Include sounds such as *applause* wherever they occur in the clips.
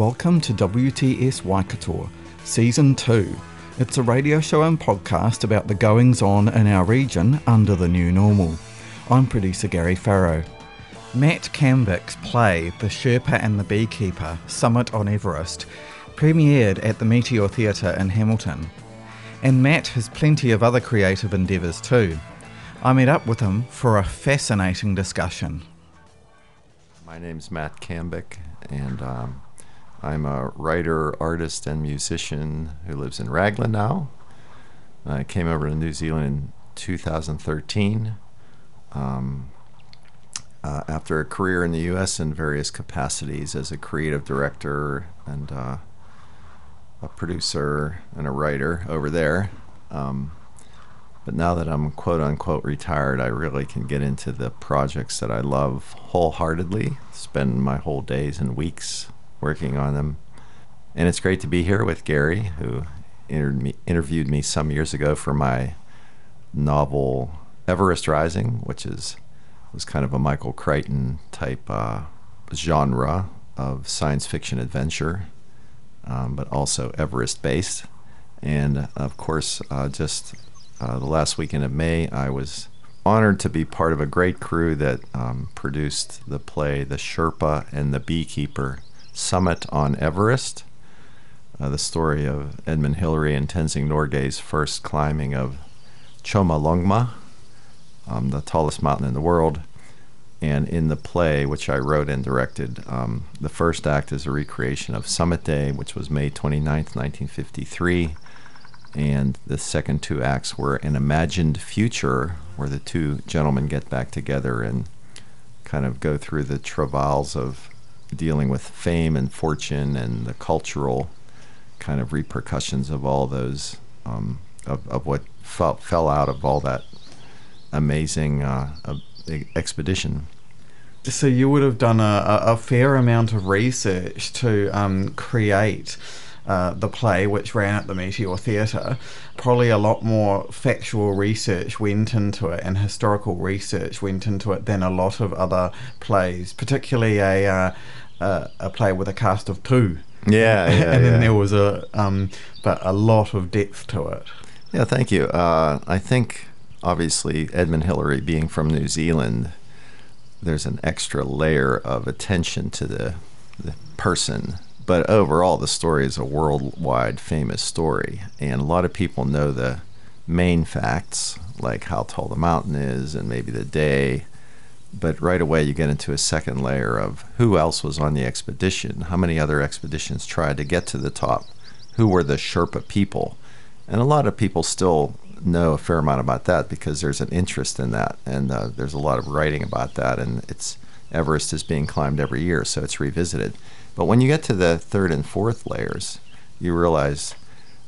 Welcome to WTS Waikato, Season 2. It's a radio show and podcast about the goings on in our region under the new normal. I'm producer Gary Farrow. Matt Cambick's play, The Sherpa and the Beekeeper Summit on Everest, premiered at the Meteor Theatre in Hamilton. And Matt has plenty of other creative endeavours too. I met up with him for a fascinating discussion. My name's Matt Cambick, and um, I'm a writer, artist, and musician who lives in Raglan now. I came over to New Zealand in 2013 um, uh, after a career in the U.S. in various capacities as a creative director and uh, a producer and a writer over there. Um, but now that I'm quote unquote retired, I really can get into the projects that I love wholeheartedly, spend my whole days and weeks working on them. And it's great to be here with Gary, who me, interviewed me some years ago for my novel Everest Rising, which is was kind of a Michael Crichton type uh, genre of science fiction adventure, um, but also Everest based. And of course, uh, just uh, the last weekend of May, I was honored to be part of a great crew that um, produced the play The Sherpa and the Beekeeper Summit on Everest. Uh, the story of Edmund Hillary and Tenzing Norgay's first climbing of Chomolungma, um, the tallest mountain in the world. And in the play, which I wrote and directed, um, the first act is a recreation of Summit Day, which was May 29th, 1953 and the second two acts were an imagined future where the two gentlemen get back together and kind of go through the travails of dealing with fame and fortune and the cultural kind of repercussions of all those um, of, of what fell, fell out of all that amazing uh, expedition. So you would have done a, a fair amount of research to um, create uh, the play, which ran at the Meteor Theatre, probably a lot more factual research went into it and historical research went into it than a lot of other plays, particularly a uh, a, a play with a cast of two. Yeah, *laughs* yeah and then yeah. there was a um, but a lot of depth to it. Yeah, thank you. Uh, I think obviously Edmund Hillary being from New Zealand, there's an extra layer of attention to the the person but overall, the story is a worldwide famous story, and a lot of people know the main facts, like how tall the mountain is and maybe the day. But right away, you get into a second layer of who else was on the expedition, how many other expeditions tried to get to the top, who were the Sherpa people. And a lot of people still know a fair amount about that because there's an interest in that, and uh, there's a lot of writing about that, and it's Everest is being climbed every year, so it's revisited. But when you get to the third and fourth layers, you realize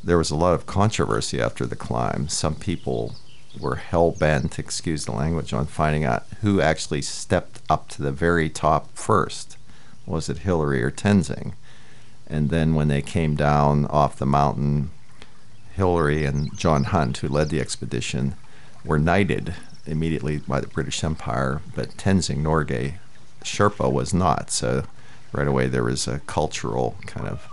there was a lot of controversy after the climb. Some people were hell bent, excuse the language, on finding out who actually stepped up to the very top first. Was it Hillary or Tenzing? And then when they came down off the mountain, Hillary and John Hunt, who led the expedition, were knighted immediately by the British Empire, but Tenzing Norgay Sherpa was not. So right away there was a cultural kind of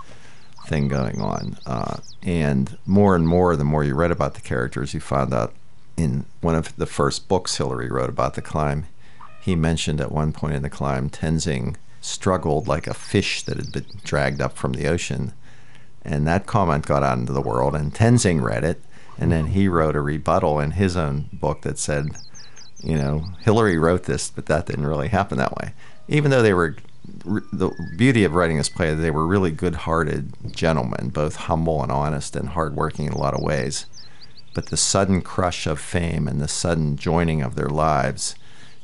thing going on. Uh, and more and more, the more you read about the characters, you found out in one of the first books Hillary wrote about the climb, he mentioned at one point in the climb, Tenzing struggled like a fish that had been dragged up from the ocean. And that comment got out into the world, and Tenzing read it, and then he wrote a rebuttal in his own book that said, you know, Hillary wrote this, but that didn't really happen that way. Even though they were the beauty of writing this play, they were really good-hearted gentlemen, both humble and honest and hardworking in a lot of ways. But the sudden crush of fame and the sudden joining of their lives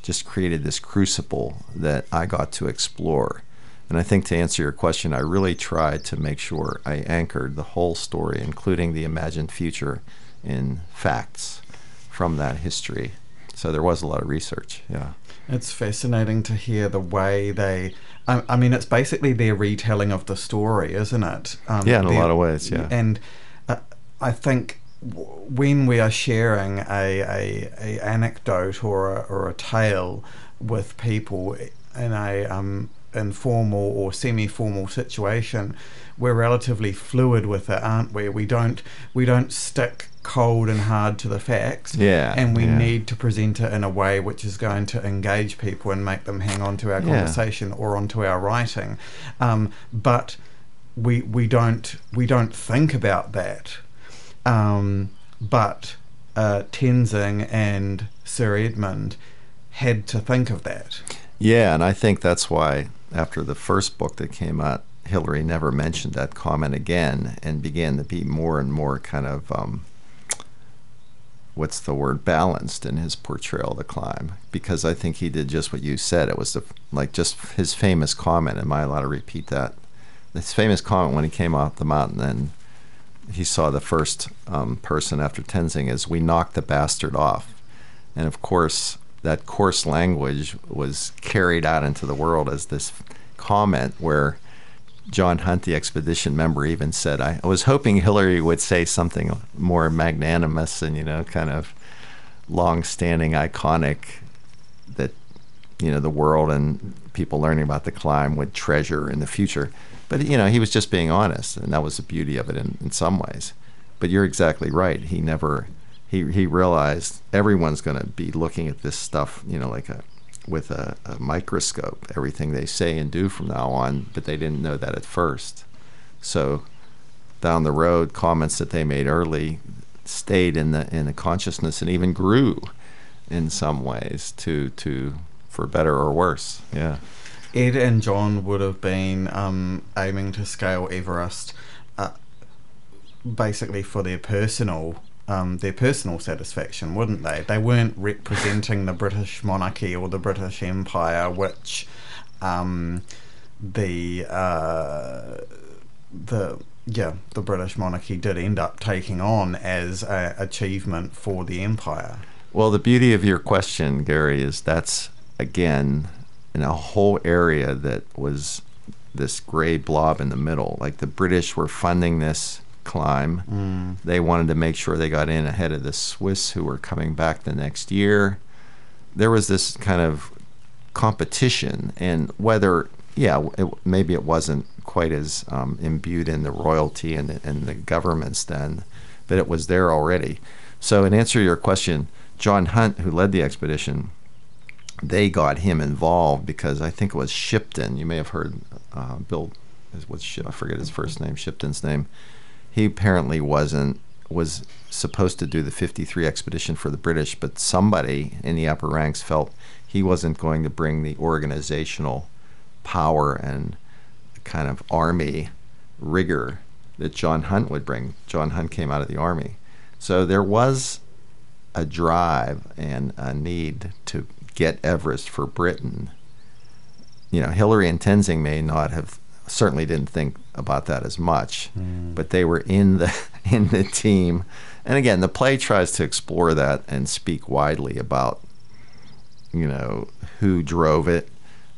just created this crucible that I got to explore. And I think to answer your question, I really tried to make sure I anchored the whole story, including the imagined future, in facts from that history. So there was a lot of research, yeah. It's fascinating to hear the way they. I, I mean, it's basically their retelling of the story, isn't it? Um, Yeah, in a lot of ways, yeah. And uh, I think when we are sharing a, a, a anecdote or a, or a tale with people in a um, informal or semi-formal situation, we're relatively fluid with it, aren't we? We don't we don't stick cold and hard to the facts Yeah, and we yeah. need to present it in a way which is going to engage people and make them hang on to our Yeah. conversation or onto our writing. Um, but we we don't we don't think about that. Um, but uh, Tenzing and Sir Edmund had to think of that. Yeah, and I think that's why after the first book that came out, Hillary never mentioned that comment again and began to be more and more kind of um, what's the word balanced in his portrayal of the climb because I think he did just what you said. It was the, like just his famous comment. Am I allowed to repeat that? His famous comment when he came off the mountain and he saw the first um, person after Tenzing is we knocked the bastard off. And of course, that coarse language was carried out into the world as this comment where John Hunt, the expedition member, even said, I, I was hoping Hillary would say something more magnanimous and, you know, kind of long standing, iconic that, you know, the world and people learning about the climb would treasure in the future. But, you know, he was just being honest, and that was the beauty of it in, in some ways. But you're exactly right. He never, he, he realized everyone's going to be looking at this stuff, you know, like a, with a, a microscope, everything they say and do from now on, but they didn't know that at first. So down the road, comments that they made early stayed in the in the consciousness and even grew in some ways to to for better or worse. Yeah. Ed and John would have been um, aiming to scale Everest, uh, basically for their personal um, their personal satisfaction, wouldn't they? They weren't representing the British monarchy or the British Empire, which um, the uh, the yeah the British monarchy did end up taking on as a achievement for the empire. Well, the beauty of your question, Gary, is that's again in a whole area that was this gray blob in the middle. Like the British were funding this climb. They wanted to make sure they got in ahead of the Swiss who were coming back the next year. There was this kind of competition, and whether, yeah, it, maybe it wasn't quite as um, imbued in the royalty and the, and the governments then, but it was there already. So, in answer to your question, John Hunt, who led the expedition, they got him involved because I think it was Shipton. You may have heard uh, Bill. What's I forget his first name. Shipton's name. He apparently wasn't was supposed to do the 53 expedition for the British, but somebody in the upper ranks felt he wasn't going to bring the organizational power and kind of army rigor that John Hunt would bring. John Hunt came out of the army. So there was a drive and a need to get Everest for Britain. You know, Hillary and Tenzing may not have certainly didn't think about that as much, mm. but they were in the *laughs* in the team. And again, the play tries to explore that and speak widely about you know who drove it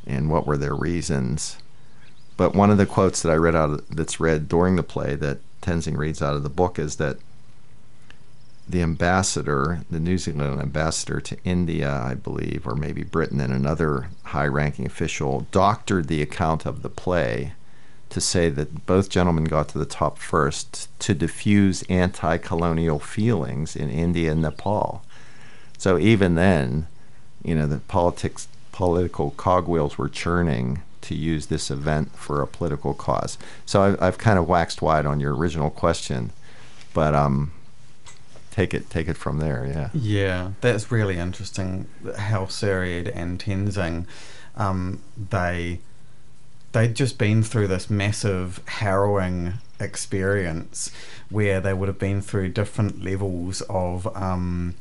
and what were their reasons. But one of the quotes that I read out of, that's read during the play that Tenzing reads out of the book is that the ambassador, the New Zealand ambassador to India, I believe, or maybe Britain, and another high ranking official doctored the account of the play to say that both gentlemen got to the top first to diffuse anti colonial feelings in India and Nepal. So even then, you know, the politics, political cogwheels were churning to use this event for a political cause. So I've, I've kind of waxed wide on your original question, but um, take it take it from there. Yeah. Yeah, that's really interesting. How Sir Ed and Tenzing, um, they they'd just been through this massive, harrowing experience where they would have been through different levels of um,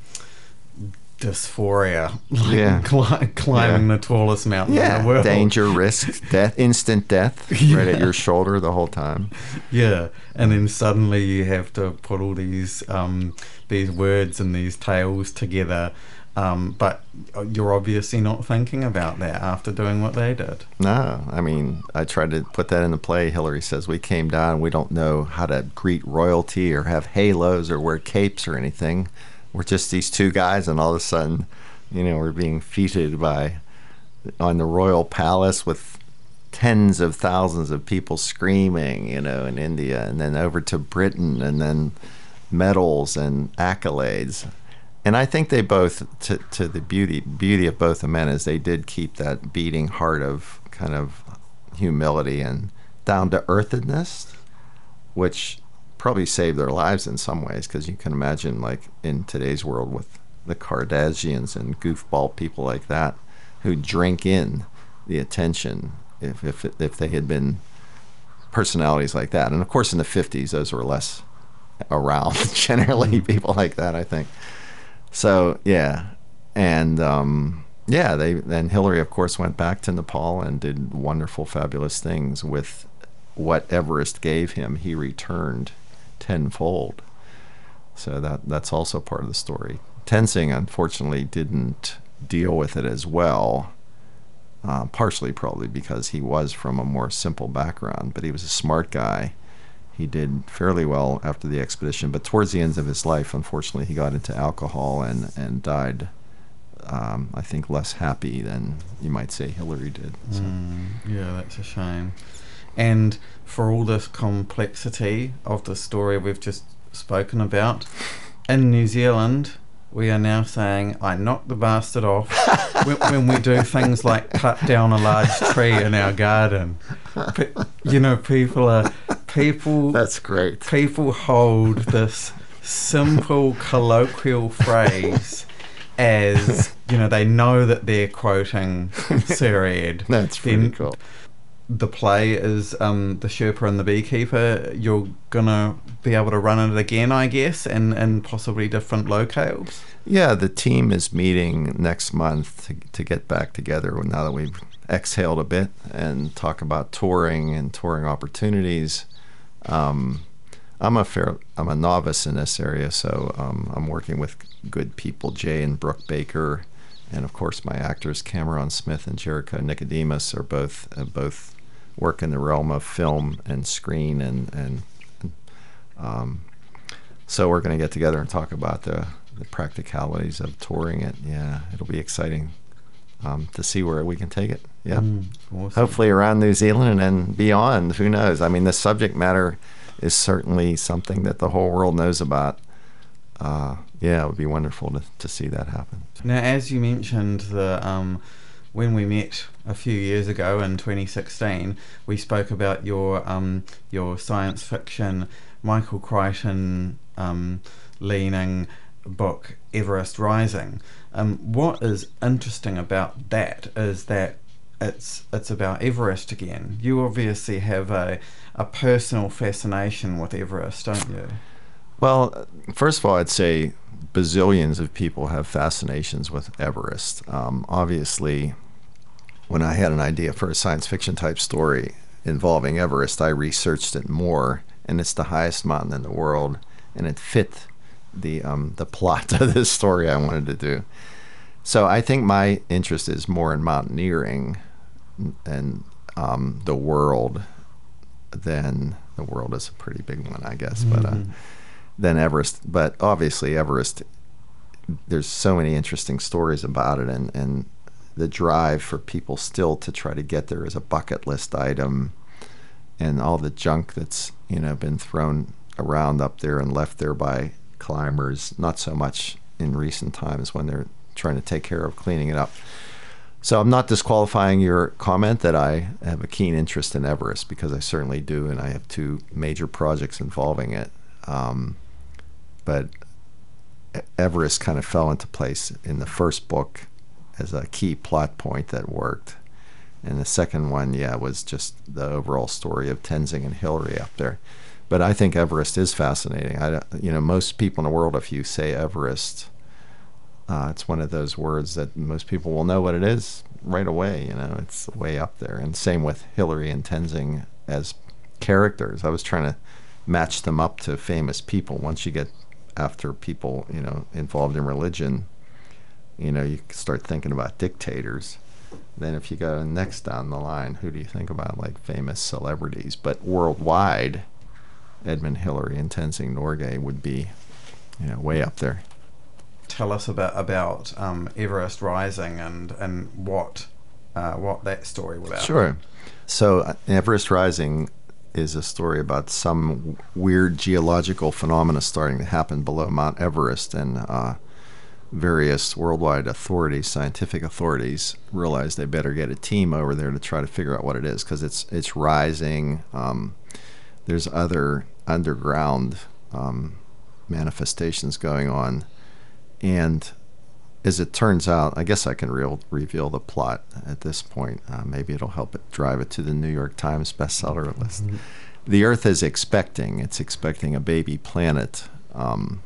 dysphoria, *laughs* like Yeah. cli- climbing Yeah. the tallest mountain in Yeah, the world. danger, risk, *laughs* death, instant death, *laughs* right at your shoulder the whole time. Yeah, and then suddenly you have to put all these um, these words and these tales together. Um, but you're obviously not thinking about that after doing what they did. No, I mean, I tried to put that into play. Hillary says we came down, we don't know how to greet royalty or have halos or wear capes or anything. We're just these two guys, and all of a sudden, you know, we're being feted by on the royal palace with tens of thousands of people screaming, you know, in India, and then over to Britain, and then medals and accolades. And I think they both, to, to the beauty beauty of both the men, is they did keep that beating heart of kind of humility and down to earthedness, which probably saved their lives in some ways. Because you can imagine, like in today's world, with the Kardashians and goofball people like that, who drink in the attention. If if if they had been personalities like that, and of course in the '50s, those were less around. *laughs* Generally, people like that, I think. So yeah, and um, yeah, they then Hillary, of course, went back to Nepal and did wonderful, fabulous things with what Everest gave him. He returned tenfold. So that that's also part of the story. Tenzing, unfortunately, didn't deal with it as well. Uh, partially, probably because he was from a more simple background, but he was a smart guy he did fairly well after the expedition, but towards the end of his life, unfortunately, he got into alcohol and and died. Um, I think less happy than you might say Hillary did. So. Mm, yeah, that's a shame. And for all this complexity of the story we've just spoken about, in New Zealand, we are now saying, I knocked the bastard off *laughs* when, when we do things like cut down a large tree in our garden. Pe- you know, people are. People That's great. people hold this simple colloquial phrase as you know they know that they're quoting *laughs* Sir Ed. That's pretty Then cool. The play is um, the Sherpa and the Beekeeper. You're gonna be able to run it again, I guess, and and possibly different locales. Yeah, the team is meeting next month to, to get back together now that we've exhaled a bit and talk about touring and touring opportunities. Um, I'm a fair, I'm a novice in this area, so um, I'm working with good people, Jay and Brooke Baker, and of course my actors Cameron Smith and Jericho Nicodemus are both uh, both work in the realm of film and screen and and um, so we're going to get together and talk about the, the practicalities of touring it. Yeah, it'll be exciting um, to see where we can take it. Yeah, Mm, awesome. hopefully around New Zealand and then beyond. Who knows? I mean, the subject matter is certainly something that the whole world knows about. Uh, yeah, it would be wonderful to, to see that happen. Now, as you mentioned, the um, when we met a few years ago in 2016, we spoke about your um, your science fiction, Michael Crichton um, leaning book, Everest Rising. Um, what is interesting about that is that it's it's about Everest again. You obviously have a a personal fascination with Everest, don't you? Well, first of all, I'd say bazillions of people have fascinations with Everest. Um, obviously, when I had an idea for a science fiction type story involving Everest, I researched it more, and it's the highest mountain in the world, and it fit the um, the plot *laughs* of this story I wanted to do. So I think my interest is more in mountaineering and um, the world than the world is a pretty big one, I guess, but. Uh, than Everest. But obviously, Everest, there's so many interesting stories about it, and, and the drive for people still to try to get there as a bucket list item, and all the junk that's you know been thrown around up there and left there by climbers. Not so much in recent times when they're trying to take care of cleaning it up. So I'm not disqualifying your comment that I have a keen interest in Everest because I certainly do, and I have two major projects involving it. Um, but Everest kind of fell into place in the first book as a key plot point that worked. And the second one, yeah, was just the overall story of Tenzing and Hillary up there. But I think Everest is fascinating. I, you know, most people in the world, if you say Everest, uh, it's one of those words that most people will know what it is right away. You know, it's way up there. And same with Hillary and Tenzing as characters. I was trying to match them up to famous people. Once you get after people, you know, involved in religion, you know, you start thinking about dictators. Then if you go next down the line, who do you think about like famous celebrities? But worldwide, Edmund Hillary and Tenzing Norgay would be, you know, way up there. Tell us about about um, Everest Rising and and what uh, what that story was about. Sure. So uh, Everest Rising is a story about some weird geological phenomena starting to happen below Mount Everest, and uh, various worldwide authorities, scientific authorities, realize they better get a team over there to try to figure out what it is because it's it's rising. Um, there's other underground um, manifestations going on, and as it turns out, I guess I can real, reveal the plot at this point. Uh, maybe it'll help it drive it to the New York Times bestseller list. Mm-hmm. The Earth is expecting; it's expecting a baby planet. Um,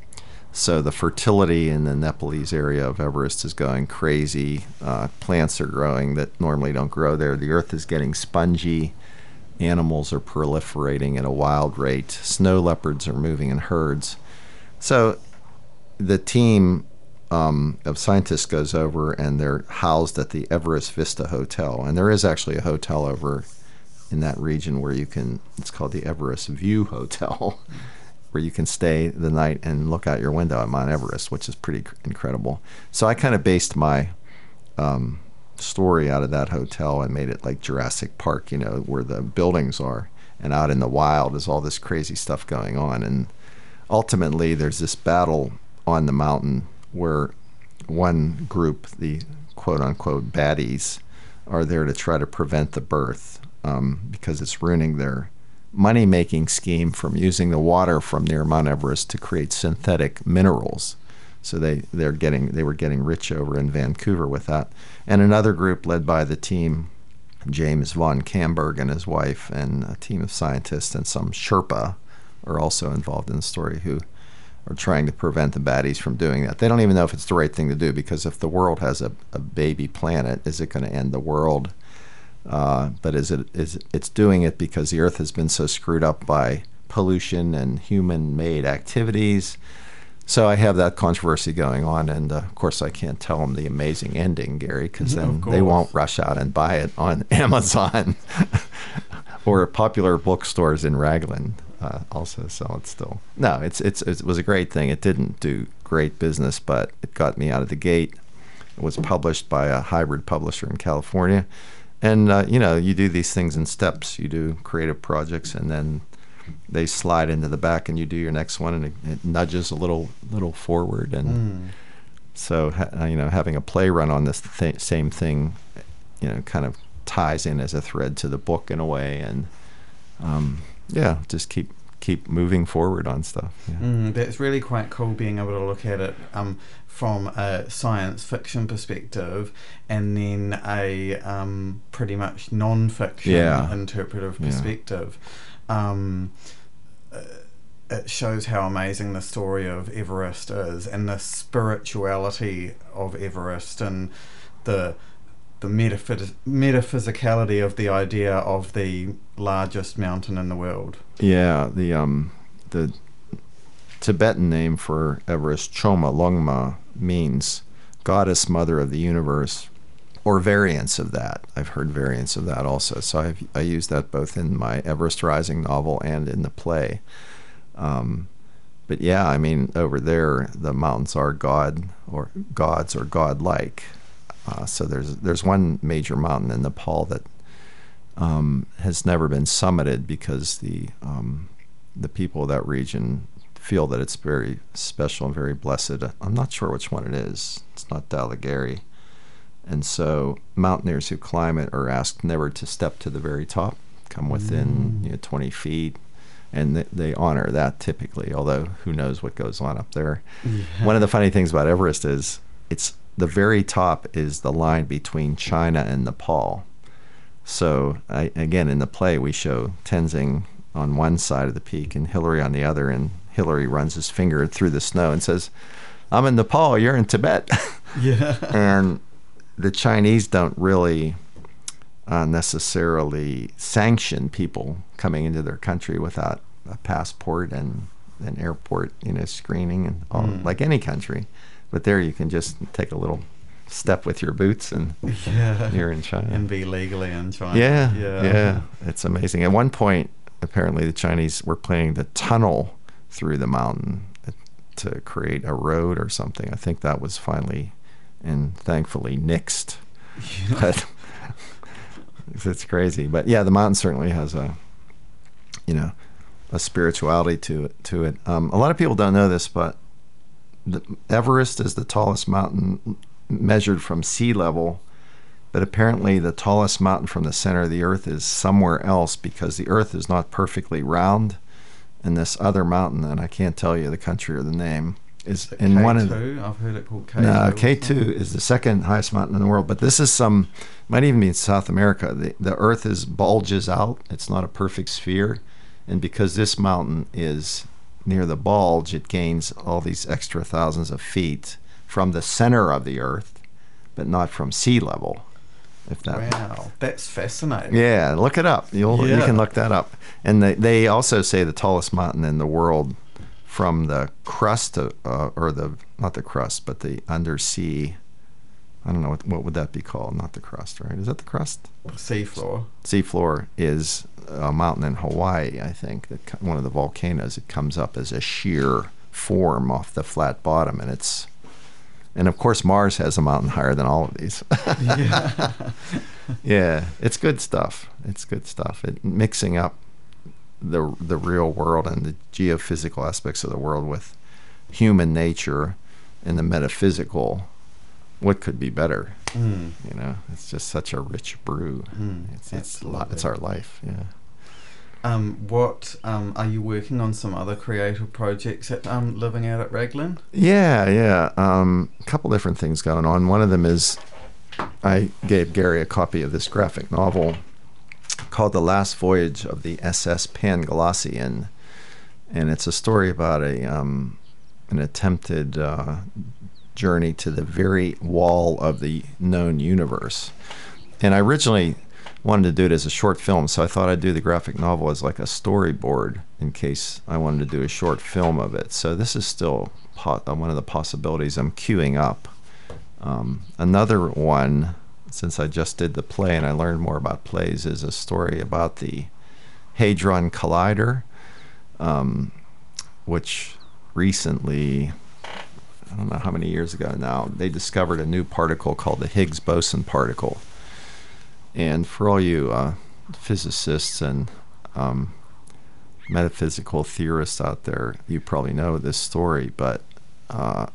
so the fertility in the Nepalese area of Everest is going crazy. Uh, plants are growing that normally don't grow there. The Earth is getting spongy. Animals are proliferating at a wild rate. Snow leopards are moving in herds. So the team um, of scientists goes over and they're housed at the Everest Vista Hotel. And there is actually a hotel over in that region where you can, it's called the Everest View Hotel, *laughs* where you can stay the night and look out your window at Mount Everest, which is pretty incredible. So I kind of based my um, story out of that hotel and made it like Jurassic Park, you know, where the buildings are. And out in the wild is all this crazy stuff going on. And ultimately, there's this battle on the mountain where one group, the quote unquote baddies, are there to try to prevent the birth um, because it's ruining their money making scheme from using the water from near Mount Everest to create synthetic minerals. So they, they're getting they were getting rich over in Vancouver with that. And another group led by the team James von Kamberg and his wife and a team of scientists and some Sherpa are also involved in the story who are trying to prevent the baddies from doing that. They don't even know if it's the right thing to do because if the world has a, a baby planet, is it going to end the world? Uh, but is it is it's doing it because the Earth has been so screwed up by pollution and human-made activities. So I have that controversy going on, and uh, of course I can't tell them the amazing ending, Gary, because *laughs* then they won't rush out and buy it on *laughs* Amazon *laughs* or popular bookstores in Raglan uh, also sell it still. No, it's, it's it was a great thing. It didn't do great business, but it got me out of the gate. It was published by a hybrid publisher in California, and uh, you know you do these things in steps. You do creative projects, and then they slide into the back, and you do your next one, and it, it nudges a little little forward, and. Mm. So ha- you know, having a play run on this th- same thing, you know, kind of ties in as a thread to the book in a way, and um, yeah, just keep keep moving forward on stuff. Yeah. Mm, that's really quite cool being able to look at it um, from a science fiction perspective and then a um, pretty much non fiction yeah. interpretive perspective. Yeah. Um, uh, it shows how amazing the story of Everest is and the spirituality of Everest and the the metaphys- metaphysicality of the idea of the largest mountain in the world. Yeah, the um, the Tibetan name for Everest, Chomolungma, means goddess mother of the universe, or variants of that. I've heard variants of that also. So I've, I use that both in my Everest Rising novel and in the play. Um, but yeah, I mean, over there, the mountains are god or gods or godlike. Uh, so there's there's one major mountain in Nepal that um, has never been summited because the um, the people of that region feel that it's very special and very blessed. I'm not sure which one it is. It's not Dhaulagiri. And so mountaineers who climb it are asked never to step to the very top, come within mm. you know, 20 feet, and th- they honor that typically. Although who knows what goes on up there. Yeah. One of the funny things about Everest is it's the very top is the line between China and Nepal. So I, again, in the play, we show Tenzing on one side of the peak and Hillary on the other, and Hillary runs his finger through the snow and says, "I'm in Nepal. You're in Tibet." *laughs* Yeah. and the Chinese don't really uh, necessarily sanction people coming into their country without a passport and an airport, you know, screening and all, Mm. like any country. But there, you can just take a little step with your boots and yeah. you're in China. and be legally in China. Yeah, Yeah. yeah, It's amazing. At one point, apparently, the Chinese were planning to tunnel through the mountain to create a road or something. I think that was finally and thankfully nixed. *laughs* But it's crazy. But yeah, the mountain certainly has a, you know, a spirituality to it. To it. Um, a lot of people don't know this, but the Everest is the tallest mountain measured from sea level but apparently the tallest mountain from the center of the earth is somewhere else because the earth is not perfectly round and this other mountain and i can't tell you the country or the name is in K2? one of the I've heard it called K2. no, K2 is the second highest mountain in the world, but this is some, might even be in South America. The, the Earth is bulges out. It's not a perfect sphere. And because this mountain is near the bulge, it gains all these extra thousands of feet from the center of the Earth, but not from sea level. If that Wow, that's fascinating. yeah, look it up. You'll you can look that up. And they they also say the tallest mountain in the world from the crust of, uh, or the not the crust, but the undersea. I don't know what what would that be called? Not the crust, right? Is that the crust? Seafloor. Seafloor is a mountain in Hawaii, I think. That one of the volcanoes. It comes up as a sheer form off the flat bottom, and it's. And of course, Mars has a mountain higher than all of these. Yeah. *laughs* Yeah, it's good stuff. It's good stuff. It mixing up the the real world and the geophysical aspects of the world with human nature and the metaphysical. What could be better? Mm. You know, it's just such a rich brew. Mm, It's it's, li- it's our life. Yeah. Um, what um, are you working on? Some other creative projects at um, living out at Raglan? Yeah, yeah. Um, a couple different things going on. One of them is I gave Gary a copy of this graphic novel called The Last Voyage of the SS Panglossian. And it's a story about a um, an attempted uh, journey to the very wall of the known universe. And I originally wanted to do it as a short film, so I thought I'd do the graphic novel as like a storyboard in case I wanted to do a short film of it. So this is still uh, one of the possibilities I'm queuing up. Um, another one, since I just did the play and I learned more about plays, is a story about the Hadron Collider, um, which recently, I don't know how many years ago now, they discovered a new particle called the Higgs boson particle. And for all you uh, physicists and um, metaphysical theorists out there, you probably know this story, but uh,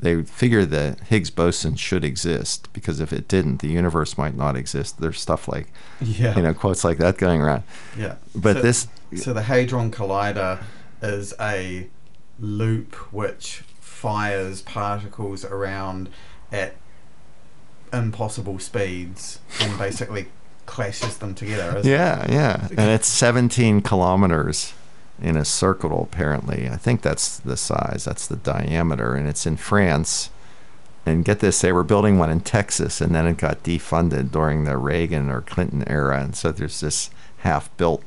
they figure the Higgs boson should exist because if it didn't, the universe might not exist. There's stuff like, Yeah. you know, quotes like that going around. yeah. But So- this, So the Hadron Collider is a loop which fires particles around at impossible speeds and basically clashes them together. isn't it? yeah, yeah, and it's 17 kilometers in a circle apparently. I think that's the size, that's the diameter, and it's in France. And get this, they were building one in Texas, and then it got defunded during the Reagan or Clinton era, and so there's this half-built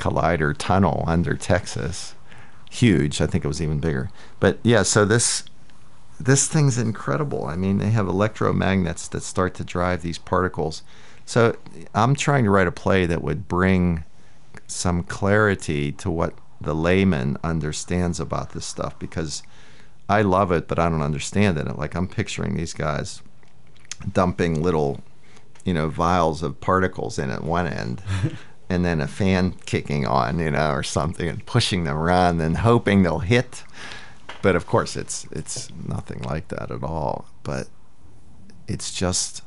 collider tunnel under Texas, huge. I think it was even bigger. But yeah, so this this thing's incredible. I mean, they have electromagnets that start to drive these particles. So I'm trying to write a play that would bring some clarity to what the layman understands about this stuff because I love it, but I don't understand it. Like I'm picturing these guys dumping little, you know, vials of particles in at one end. *laughs* and then a fan kicking on, you know, or something, and pushing them around, and hoping they'll hit. But of course, it's it's nothing like that at all. But it's just,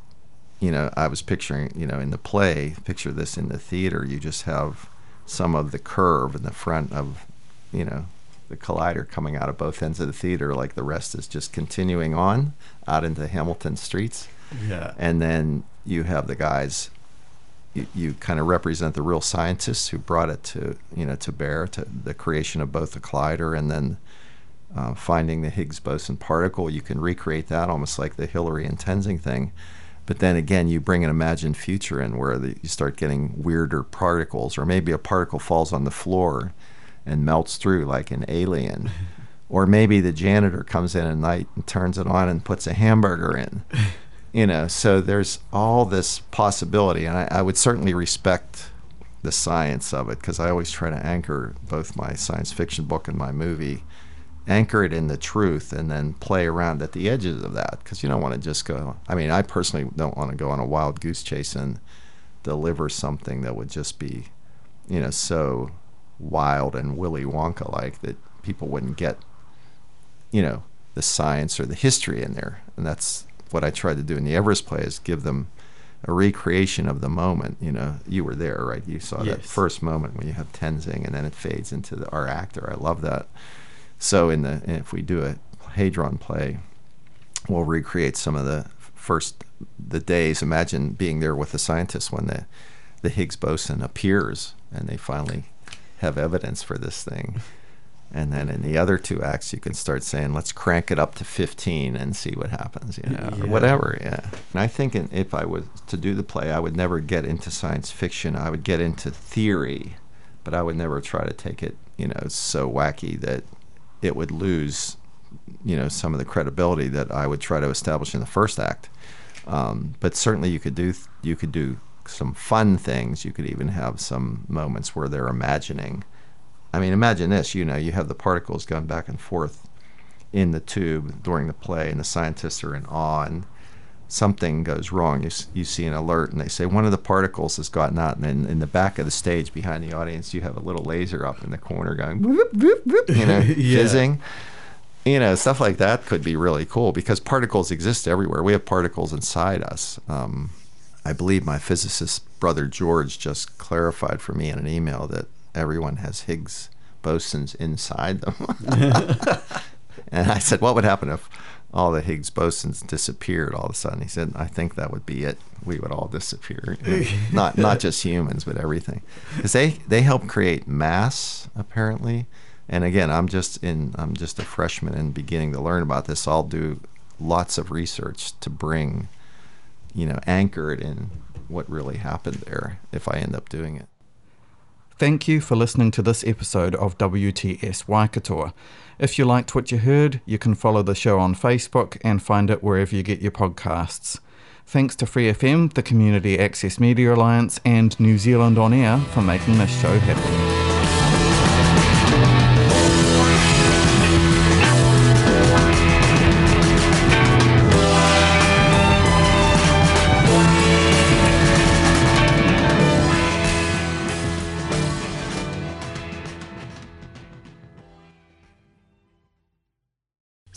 you know, I was picturing, you know, in the play, picture this in the theater. You just have some of the curve in the front of, you know, the collider coming out of both ends of the theater, like the rest is just continuing on out into Hamilton streets Yeah. and then you have the guys you, you kind of represent the real scientists who brought it to you know to bear to the creation of both the collider and then uh, finding the Higgs boson particle. You can recreate that almost like the Hillary and Tenzing thing. But then again, you bring an imagined future in where the, you start getting weirder particles, or maybe a particle falls on the floor and melts through like an alien. *laughs* or maybe the janitor comes in at night and turns it on and puts a hamburger in. *laughs* You know, so there's all this possibility, and I, I would certainly respect the science of it because I always try to anchor both my science fiction book and my movie anchor it in the truth and then play around at the edges of that. Because you don't want to just go i mean i personally don't want to go on a wild goose chase and deliver something that would just be you know so wild and willy wonka like that people wouldn't get you know the science or the history in there. And that's what i tried to do in the everest play is give them a recreation of the moment you know. You were there right? You saw Yes. that first moment when you have tenzing and then it fades into the, our actor. I love that so in the if we do a Hadron play, we'll recreate some of the first the days. Imagine being there with the scientists when the the Higgs boson appears and they finally have evidence for this thing. And then in the other two acts, you can start saying, "Let's crank it up to 15 and see what happens," you know, Yeah. or whatever. Yeah. And I think in, if I was to do the play, I would never get into science fiction. I would get into theory, but I would never try to take it, you know, so wacky that it would lose, you know, some of the credibility that I would try to establish in the first act. Um, but certainly, you could do you could do some fun things. You could even have some moments where they're imagining. I mean, imagine this. You know, you have the particles going back and forth in the tube during the play, and the scientists are in awe, and something goes wrong. You, you see an alert, and they say one of the particles has gotten out, and then in the back of the stage behind the audience, you have a little laser up in the corner going, whoop, whoop, whoop, you know, *laughs* Yeah. fizzing. You know, stuff like that could be really cool because particles exist everywhere. We have particles inside us. Um, I believe my physicist brother George just clarified for me in an email that everyone has Higgs bosons inside them. *laughs* *laughs* and I said, what would happen if all the Higgs bosons disappeared all of a sudden? He said, I think that would be it. We would all disappear. You know, *laughs* not not just humans, but everything. Because they, they help create mass, apparently. And again, I'm just in I'm just a freshman and beginning to learn about this. I'll do lots of research to bring, you know, anchor it in what really happened there if I end up doing it. Thank you for listening to this episode of WTS Waikato. If you liked what you heard, you can follow the show on Facebook and find it wherever you get your podcasts. Thanks to Free FM, the Community Access Media Alliance, and New Zealand On Air for making this show happen.